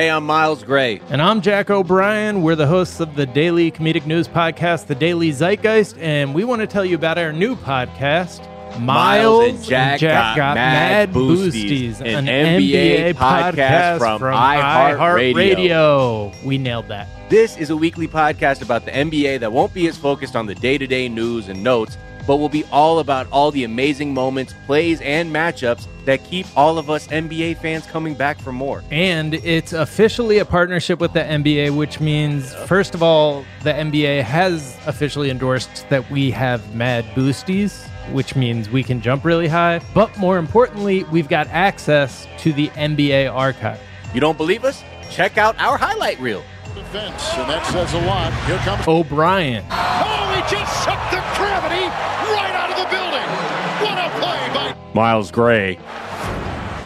Hey, I'm Miles Gray. And I'm Jack O'Brien. We're the hosts of the daily comedic news podcast, The Daily Zeitgeist, and we want to tell you about our new podcast, Miles and Jack got Mad Boosties, an NBA podcast from iHeartRadio. iHeartRadio. We nailed that. This is a weekly podcast about the NBA that won't be as focused on the day to day news and notes, but will be all about all the amazing moments, plays, and matchups that keep all of us NBA fans coming back for more. And it's officially a partnership with the NBA, which means, first of all, the NBA has officially endorsed that we have Mad Boosties, which means we can jump really high. But more importantly, we've got access to the NBA archive. You don't believe us? Check out our highlight reel. Defense, and that says a lot. Here comes O'Brien. Oh, he just sucked the gravity right out of the building. What a play by Miles Gray.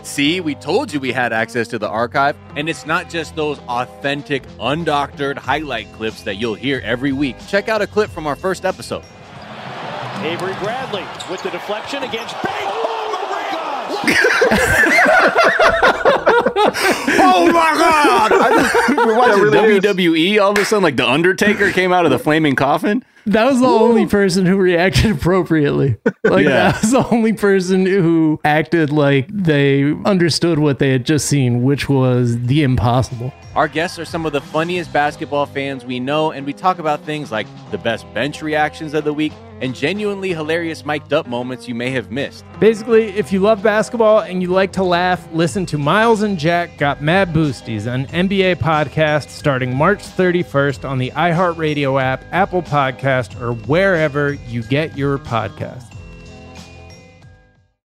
See, we told you we had access to the archive, and it's not just those authentic, undoctored highlight clips that you'll hear every week. Check out a clip from our first episode. Avery Bradley with the deflection against Bang. Oh We're watching WWE all of a sudden, like the Undertaker came out of the flaming coffin. That was the only person who reacted appropriately. Like Yeah. that was the only person who acted like they understood what they had just seen, which was the impossible. Our guests are some of the funniest basketball fans we know, and we talk about things like the best bench reactions of the week and genuinely hilarious mic'd up moments you may have missed. Basically, if you love basketball and you like to laugh, listen to Miles and Jack Got Mad Boosties, an NBA podcast starting March 31st on the iHeartRadio app, Apple Podcast, or wherever you get your podcasts.